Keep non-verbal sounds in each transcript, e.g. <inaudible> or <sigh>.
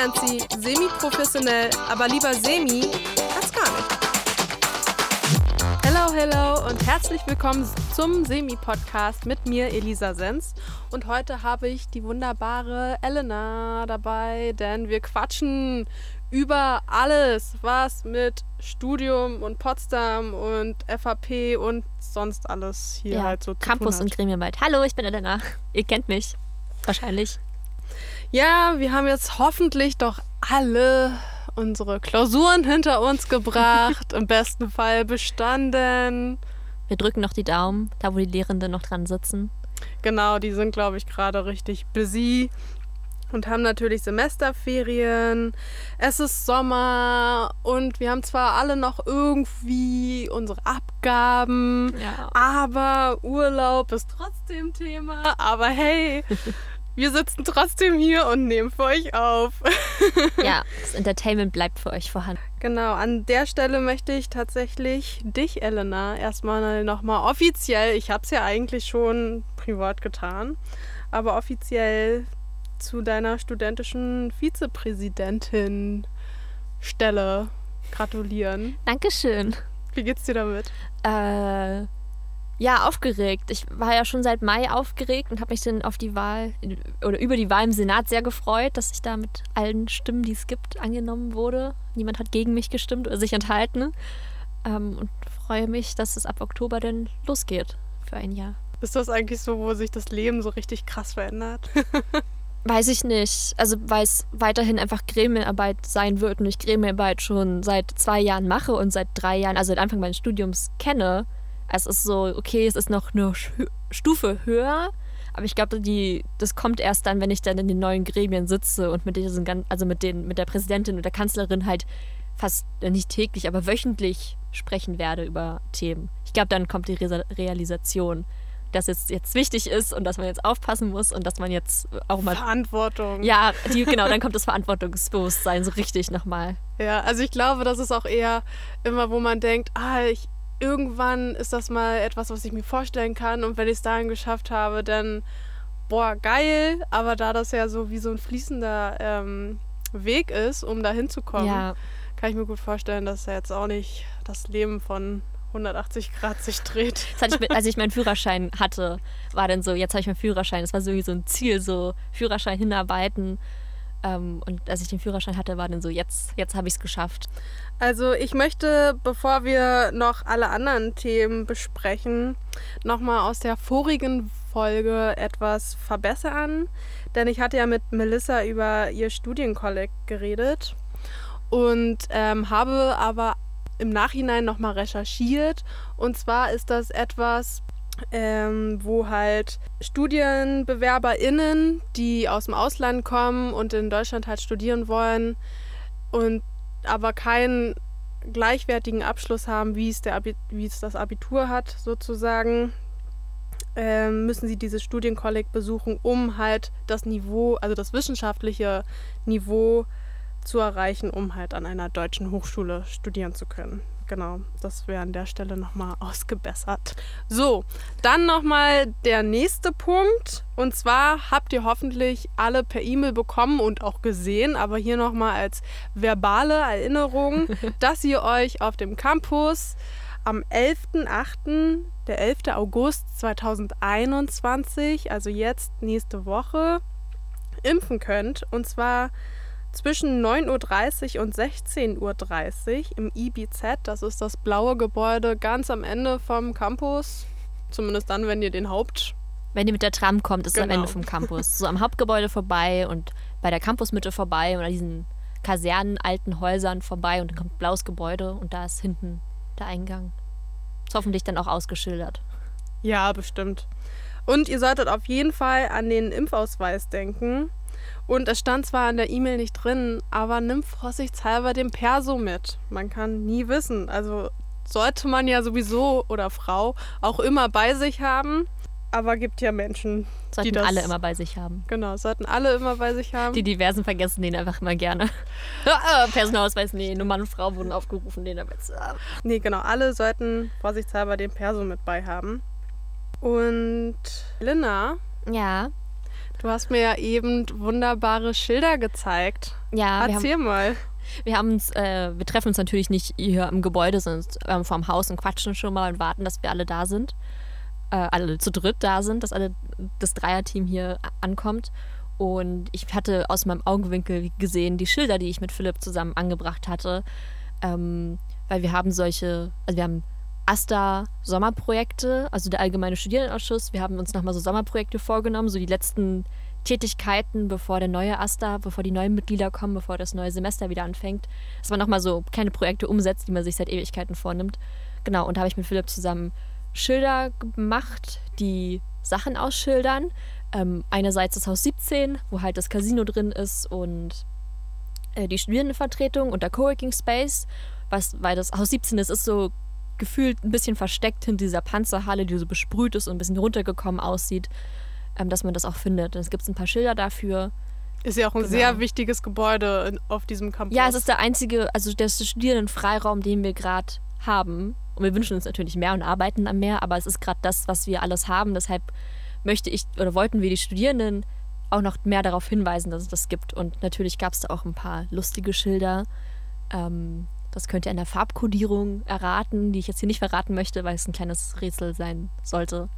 Nancy, semi-professionell, aber lieber semi als gar nicht. Hello, hello und herzlich willkommen zum Semi-Podcast mit mir, Elisa Sens. Und heute habe ich die wunderbare Elena dabei, denn wir quatschen über alles, was mit Studium und Potsdam und FAP und sonst alles hier ja, halt so Campus zu tun und Gremienarbeit. Hallo, ich bin Elena. Ihr kennt mich. Wahrscheinlich. Ja, wir haben jetzt hoffentlich doch alle unsere Klausuren hinter uns gebracht, <laughs> im besten Fall bestanden. Wir drücken noch die Daumen, da wo die Lehrenden noch dran sitzen. Genau, die sind, glaube ich, gerade richtig busy und haben natürlich Semesterferien. Es ist Sommer und wir haben zwar alle noch irgendwie unsere Abgaben, Ja. aber Urlaub ist trotzdem Thema. Aber hey, <laughs> wir sitzen trotzdem hier und nehmen für euch auf. <laughs> Ja, das Entertainment bleibt für euch vorhanden. Genau, an der Stelle möchte ich tatsächlich dich, Elena, erstmal nochmal offiziell, ich habe es ja eigentlich schon privat getan, aber offiziell zu deiner studentischen Vizepräsidentin Stelle gratulieren. Dankeschön. Wie geht's dir damit? Äh, ja, aufgeregt. Ich war ja schon seit Mai aufgeregt und habe mich dann auf die Wahl oder über die Wahl im Senat sehr gefreut, dass ich da mit allen Stimmen, die es gibt, angenommen wurde. Niemand hat gegen mich gestimmt oder sich enthalten. Ähm, und freue mich, dass es ab Oktober dann losgeht für ein Jahr. Ist das eigentlich so, wo sich das Leben so richtig krass verändert? <laughs> Weiß ich nicht. Also, weil es weiterhin einfach Gremienarbeit sein wird und ich Gremienarbeit schon seit zwei Jahren mache und seit drei Jahren, also seit Anfang meines Studiums kenne. Es ist so, okay, es ist noch eine Stufe höher, aber ich glaube, die, das kommt erst dann, wenn ich dann in den neuen Gremien sitze und mit diesen, also mit den, mit der Präsidentin und der Kanzlerin halt fast äh, nicht täglich, aber wöchentlich sprechen werde über Themen. Ich glaube, dann kommt die Re Realisation, dass es jetzt wichtig ist und dass man jetzt aufpassen muss und dass man jetzt auch mal Verantwortung. ja, die, genau, dann kommt das Verantwortungsbewusstsein so richtig nochmal. Ja, also ich glaube, das ist auch eher immer, wo man denkt, ah, ich, irgendwann ist das mal etwas, was ich mir vorstellen kann und wenn ich es dahin geschafft habe, dann, boah, geil, aber da das ja so wie so ein fließender ähm, Weg ist, um da hinzukommen, Ja, kann ich mir gut vorstellen, dass ja jetzt auch nicht das Leben von 180 Grad sich dreht. ich mit, als ich meinen Führerschein hatte, war dann so, jetzt habe ich meinen Führerschein. Das war so wie so ein Ziel, so Führerschein hinarbeiten. Ähm, und als ich den Führerschein hatte, war dann so, jetzt, jetzt habe ich es geschafft. Also ich möchte, bevor wir noch alle anderen Themen besprechen, nochmal aus der vorigen Folge etwas verbessern. Denn ich hatte ja mit Melissa über ihr Studienkolleg geredet und ähm, habe aber im Nachhinein nochmal recherchiert. Und zwar ist das etwas, ähm, wo halt StudienbewerberInnen, die aus dem Ausland kommen und in Deutschland halt studieren wollen und aber keinen gleichwertigen Abschluss haben, wie es, der Abi wie es das Abitur hat, sozusagen, ähm, müssen sie dieses Studienkolleg besuchen, um halt das Niveau, also das wissenschaftliche Niveau zu erreichen, um halt an einer deutschen Hochschule studieren zu können. Genau, das wäre an der Stelle nochmal ausgebessert. So, dann nochmal der nächste Punkt. Und zwar habt ihr hoffentlich alle per E-Mail bekommen und auch gesehen, aber hier nochmal als verbale Erinnerung, <laughs> dass ihr euch auf dem Campus am 11.08., der 11. August 2021, also jetzt nächste Woche, impfen könnt. Und zwar zwischen 9.30 Uhr und 16.30 Uhr im IBZ. Das ist das blaue Gebäude ganz am Ende vom Campus. Zumindest dann, wenn ihr den Haupt. Wenn ihr mit der Tram kommt, ist es am Genau. Ende vom Campus. So am Hauptgebäude vorbei und bei der Campusmitte vorbei oder diesen Kasernen, alten Häusern vorbei und dann kommt ein blaues Gebäude und da ist hinten der Eingang. Ist hoffentlich dann auch ausgeschildert. Ja, bestimmt. Und ihr solltet auf jeden Fall an den Impfausweis denken. Und es stand zwar in der E-Mail nicht drin, aber nimm vorsichtshalber den Perso mit. Man kann nie wissen. Also sollte man ja sowieso oder Frau auch immer bei sich haben. Aber gibt ja Menschen, Sollten das- alle immer bei sich haben. genau, sollten alle immer bei sich haben. Die Diversen vergessen den einfach immer gerne. <laughs> Ah, Personalausweis, nee, nur Mann und Frau wurden aufgerufen, den aber jetzt. ah. Nee, genau, alle sollten vorsichtshalber den Perso mit bei haben. Und Linda, Ja, Du hast mir ja eben wunderbare Schilder gezeigt. Ja, Erzähl haben, mal. wir haben uns, äh, wir treffen uns natürlich nicht hier im Gebäude, sondern ähm, vorm Haus und quatschen schon mal und warten, dass wir alle da sind. Äh, alle zu dritt da sind, dass alle das Dreierteam hier ankommt. Und ich hatte aus meinem Augenwinkel gesehen die Schilder, die ich mit Philipp zusammen angebracht hatte. Ähm, weil wir haben solche, also wir haben AStA Sommerprojekte, also der Allgemeine Studierendenausschuss. Wir haben uns nochmal so Sommerprojekte vorgenommen, so die letzten Tätigkeiten, bevor der neue AStA, bevor die neuen Mitglieder kommen, bevor das neue Semester wieder anfängt. Dass man nochmal so kleine Projekte umsetzt, die man sich seit Ewigkeiten vornimmt. Genau, und da habe ich mit Philipp zusammen Schilder gemacht, die Sachen ausschildern. Ähm, einerseits das Haus 17, wo halt das Casino drin ist und äh, die Studierendenvertretung und der Coworking Space, was, weil das Haus 17 ist, ist so gefühlt ein bisschen versteckt hinter dieser Panzerhalle, die so besprüht ist und ein bisschen runtergekommen aussieht, ähm, dass man das auch findet. Es gibt ein paar Schilder dafür. Ist ja auch ein Genau. sehr wichtiges Gebäude in, auf diesem Campus. Ja, es ist der einzige, also der Studierendenfreiraum, den wir gerade haben. Und wir wünschen uns natürlich mehr und arbeiten am mehr, aber es ist gerade das, was wir alles haben. Deshalb möchte ich oder wollten wir die Studierenden auch noch mehr darauf hinweisen, dass es das gibt. Und natürlich gab es da auch ein paar lustige Schilder. Ähm, das könnt ihr an der Farbkodierung erraten, die ich jetzt hier nicht verraten möchte, weil es ein kleines Rätsel sein sollte,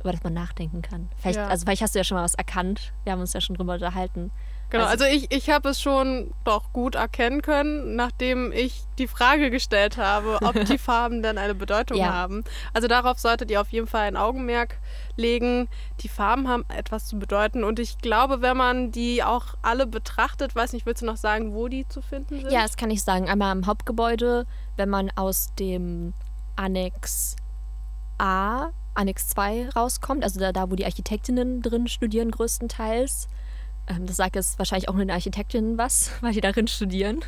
über das man nachdenken kann. Vielleicht, Ja. Also vielleicht hast du ja schon mal was erkannt. Wir haben uns ja schon drüber unterhalten. Genau, Also- also ich, ich habe es schon doch gut erkennen können, nachdem ich die Frage gestellt habe, ob die <laughs> Farben denn eine Bedeutung Ja. haben. Also darauf solltet ihr auf jeden Fall ein Augenmerk legen. Die Farben haben etwas zu bedeuten und ich glaube, wenn man die auch alle betrachtet, weiß nicht, willst du noch sagen, wo die zu finden sind? Ja, das kann ich sagen. Einmal im Hauptgebäude, wenn man aus dem Annex A, Annex 2 rauskommt, also da, da wo die Architektinnen drin studieren größtenteils. Ähm, das sagt jetzt wahrscheinlich auch nur den Architektinnen was, <laughs> weil die darin studieren.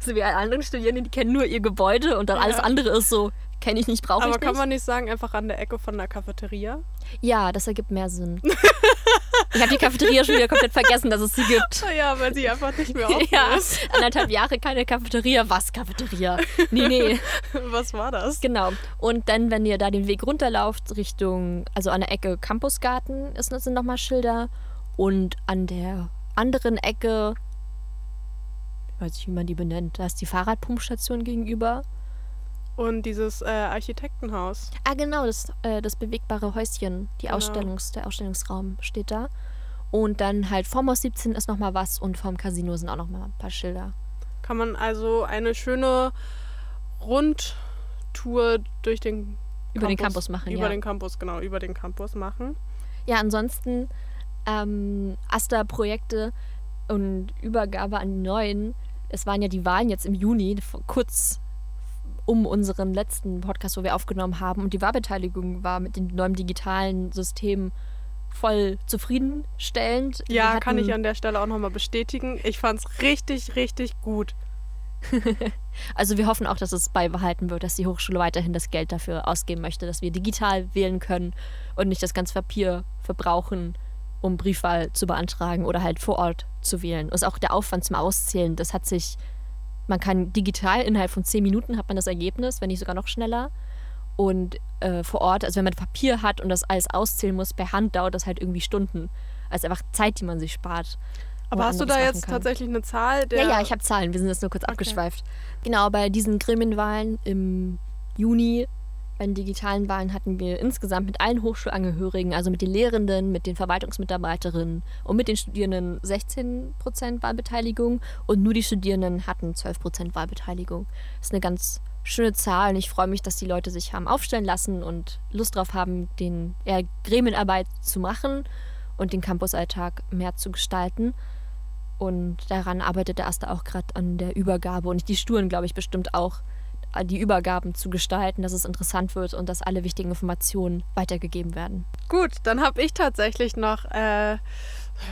So wie alle anderen Studierenden, die kennen nur ihr Gebäude und dann Ja. alles andere ist so, kenne ich nicht, brauche ich Aber nicht. kann man nicht sagen, einfach an der Ecke von der Cafeteria? ja, das ergibt mehr Sinn. <laughs> ich habe die Cafeteria schon wieder komplett vergessen, dass es sie gibt. <laughs> Ja, weil sie einfach nicht mehr offen Ja, ist. anderthalb Jahre keine Cafeteria. Was, Cafeteria? Nee, nee. Was war das? Genau. Und dann, wenn ihr da den Weg runterlauft, Richtung, also an der Ecke Campusgarten ist, sind nochmal Schilder. Und an der anderen Ecke, ich weiß nicht, wie man die benennt, da ist die Fahrradpumpstation gegenüber. Und dieses äh, Architektenhaus. Ah, genau, das, äh, das bewegbare Häuschen, die Genau. Ausstellungs-, der Ausstellungsraum steht da. Und dann halt vorm Haus 17 ist nochmal was und vorm Casino sind auch nochmal ein paar Schilder. kann man also eine schöne Rundtour durch den Über den Campus machen, Über ja. den Campus, genau, über den Campus machen. Ja, ansonsten ähm, AStA-Projekte und Übergabe an die neuen. Es waren ja die Wahlen jetzt im Juni, kurz um unseren letzten Podcast, wo wir aufgenommen haben. Und die Wahlbeteiligung war mit dem neuen digitalen System voll zufriedenstellend. Ja, kann hatten- ich an der Stelle auch nochmal bestätigen. Ich fand es richtig, richtig gut. <laughs> Also wir hoffen auch, dass es beibehalten wird, dass die Hochschule weiterhin das Geld dafür ausgeben möchte, dass wir digital wählen können und nicht das ganze Papier verbrauchen, um Briefwahl zu beantragen oder halt vor Ort zu wählen. Und auch der Aufwand zum Auszählen, das hat sich, man kann digital innerhalb von zehn Minuten hat man das Ergebnis, wenn nicht sogar noch schneller. Und äh, vor Ort, also wenn man Papier hat und das alles auszählen muss per Hand, dauert das halt irgendwie Stunden. Also einfach Zeit, die man sich spart. Aber hast du da jetzt kann. tatsächlich eine Zahl? Ja, ja, ich habe Zahlen. Wir sind jetzt nur kurz abgeschweift. Genau, bei diesen Gremienwahlen im Juni, bei den digitalen Wahlen hatten wir insgesamt mit allen Hochschulangehörigen, also mit den Lehrenden, mit den Verwaltungsmitarbeiterinnen und mit den Studierenden 16% Wahlbeteiligung und nur die Studierenden hatten 12% Wahlbeteiligung. Das ist eine ganz schöne Zahl und ich freue mich, dass die Leute sich haben aufstellen lassen und Lust drauf haben, den eher Gremienarbeit zu machen und den Campusalltag mehr zu gestalten. Und daran arbeitet der Aster auch gerade an der Übergabe und die Sturen, glaube ich, bestimmt auch, die Übergaben zu gestalten, dass es interessant wird und dass alle wichtigen Informationen weitergegeben werden. Gut, dann habe ich tatsächlich noch, äh,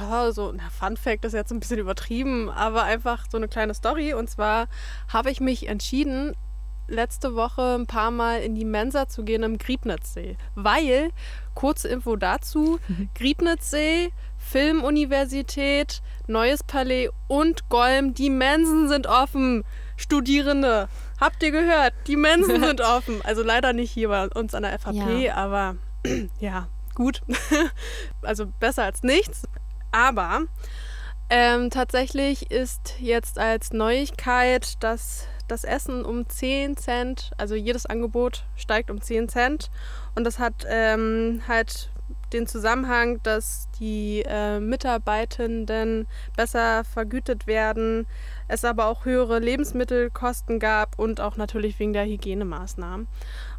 ja, so, na, Fun Fact ist jetzt ein bisschen übertrieben, aber einfach so eine kleine Story. Und zwar habe ich mich entschieden, letzte Woche ein paar Mal in die Mensa zu gehen im Griebnitzsee. Weil, kurze Info dazu, <laughs> Griebnitzsee, Filmuniversität, Neues Palais und Golm, die Mensen sind offen. Studierende, habt ihr gehört? Die Mensen <laughs> sind offen. Also leider nicht hier bei uns an der FHP, Ja. aber <clears throat> ja, gut. <laughs> also besser als nichts. Aber ähm, tatsächlich ist jetzt als Neuigkeit, dass das Essen um 10 Cent, also jedes Angebot steigt um 10 Cent. Und das hat ähm, halt den Zusammenhang, dass die äh, Mitarbeitenden besser vergütet werden, es aber auch höhere Lebensmittelkosten gab und auch natürlich wegen der Hygienemaßnahmen.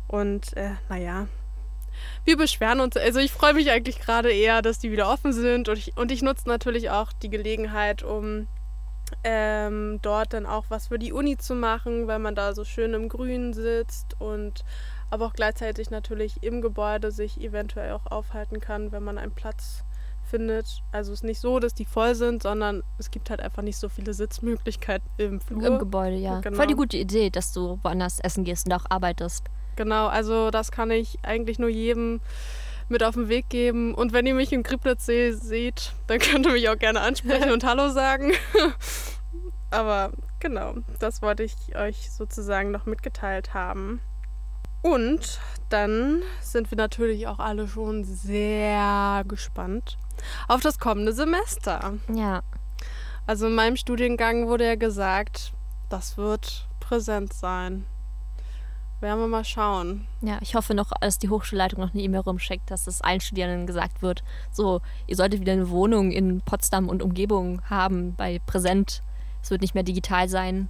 Und äh, naja, wir beschweren uns. Also ich freue mich eigentlich gerade eher, dass die wieder offen sind und ich, und ich nutze natürlich auch die Gelegenheit, um ähm, dort dann auch was für die Uni zu machen, weil man da so schön im Grünen sitzt und aber auch gleichzeitig natürlich im Gebäude sich eventuell auch aufhalten kann, wenn man einen Platz findet. Also es ist nicht so, dass die voll sind, sondern es gibt halt einfach nicht so viele Sitzmöglichkeiten im Flur. Im Gebäude, ja. Genau. Voll die gute Idee, dass du woanders essen gehst und auch arbeitest. Genau, also das kann ich eigentlich nur jedem mit auf den Weg geben. Und wenn ihr mich im Kriplitzsee seht, dann <laughs> könnt ihr mich auch gerne ansprechen und Hallo sagen. <laughs> Aber genau, das wollte ich euch sozusagen noch mitgeteilt haben. Und dann sind wir natürlich auch alle schon sehr gespannt auf das kommende Semester. Ja. Also in meinem Studiengang wurde ja gesagt, das wird präsent sein. Werden wir mal schauen. Ja, ich hoffe noch, dass die Hochschulleitung noch eine E-Mail rumschickt, dass es allen Studierenden gesagt wird, so, ihr solltet wieder eine Wohnung in Potsdam und Umgebung haben bei Präsent. Es wird nicht mehr digital sein,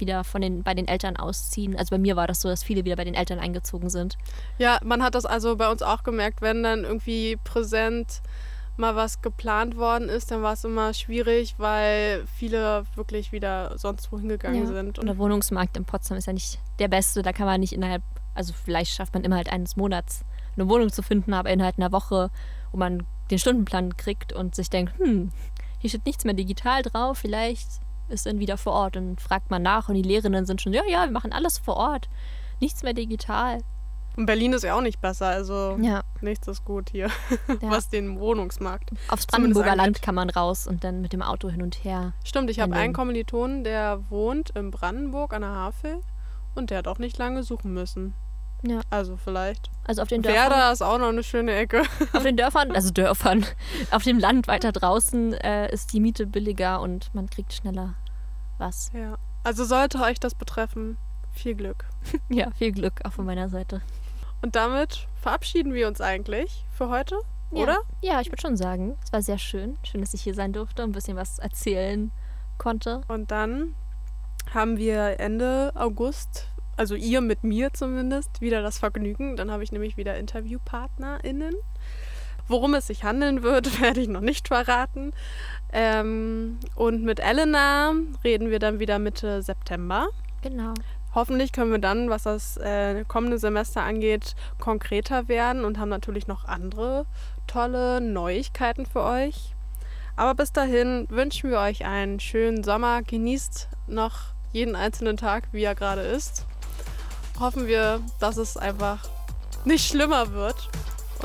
wieder von den, bei den Eltern ausziehen. Also bei mir war das so, dass viele wieder bei den Eltern eingezogen sind. Ja, man hat das also bei uns auch gemerkt, wenn dann irgendwie präsent mal was geplant worden ist, dann war es immer schwierig, weil viele wirklich wieder sonst wohin gegangen ja. sind. Und der Wohnungsmarkt in Potsdam ist ja nicht der beste. Da kann man nicht innerhalb, also vielleicht schafft man innerhalb eines Monats eine Wohnung zu finden, aber innerhalb einer Woche, wo man den Stundenplan kriegt und sich denkt, hm, hier steht nichts mehr digital drauf, vielleicht ist dann wieder vor Ort und fragt man nach und die Lehrerinnen sind schon, ja, ja, wir machen alles vor Ort, nichts mehr digital. Und Berlin ist ja auch nicht besser, also ja. nichts ist gut hier, <laughs> ja. was den Wohnungsmarkt. Aufs Brandenburger Land kann man raus und dann mit dem Auto hin und her. Stimmt, ich habe einen Kommilitonen, der wohnt in Brandenburg an der Havel und der hat auch nicht lange suchen müssen. Ja. Also vielleicht. Also auf den Dörfern. Werder ist auch noch eine schöne Ecke. <laughs> Auf den Dörfern, also Dörfern, <laughs> auf dem Land weiter draußen äh, ist die Miete billiger und man kriegt schneller was. Ja. Also sollte euch das betreffen, viel Glück. <laughs> ja, viel Glück auch von meiner Seite. Und damit verabschieden wir uns eigentlich für heute, ja. oder? Ja, ich würde schon sagen. Es war sehr schön. Schön, dass ich hier sein durfte und ein bisschen was erzählen konnte. Und dann haben wir Ende August, also ihr mit mir zumindest, wieder das Vergnügen. Dann habe ich nämlich wieder InterviewpartnerInnen. Worum es sich handeln wird, <laughs> werde ich noch nicht verraten. Ähm, und mit Elena reden wir dann wieder Mitte September. Genau. Hoffentlich können wir dann, was das äh, kommende Semester angeht, konkreter werden und haben natürlich noch andere tolle Neuigkeiten für euch. Aber bis dahin wünschen wir euch einen schönen Sommer. Genießt noch jeden einzelnen Tag, wie er gerade ist. Hoffen wir, dass es einfach nicht schlimmer wird,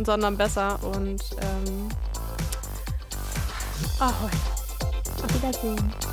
sondern besser. Und ähm, ahoi. Auf Wiedersehen.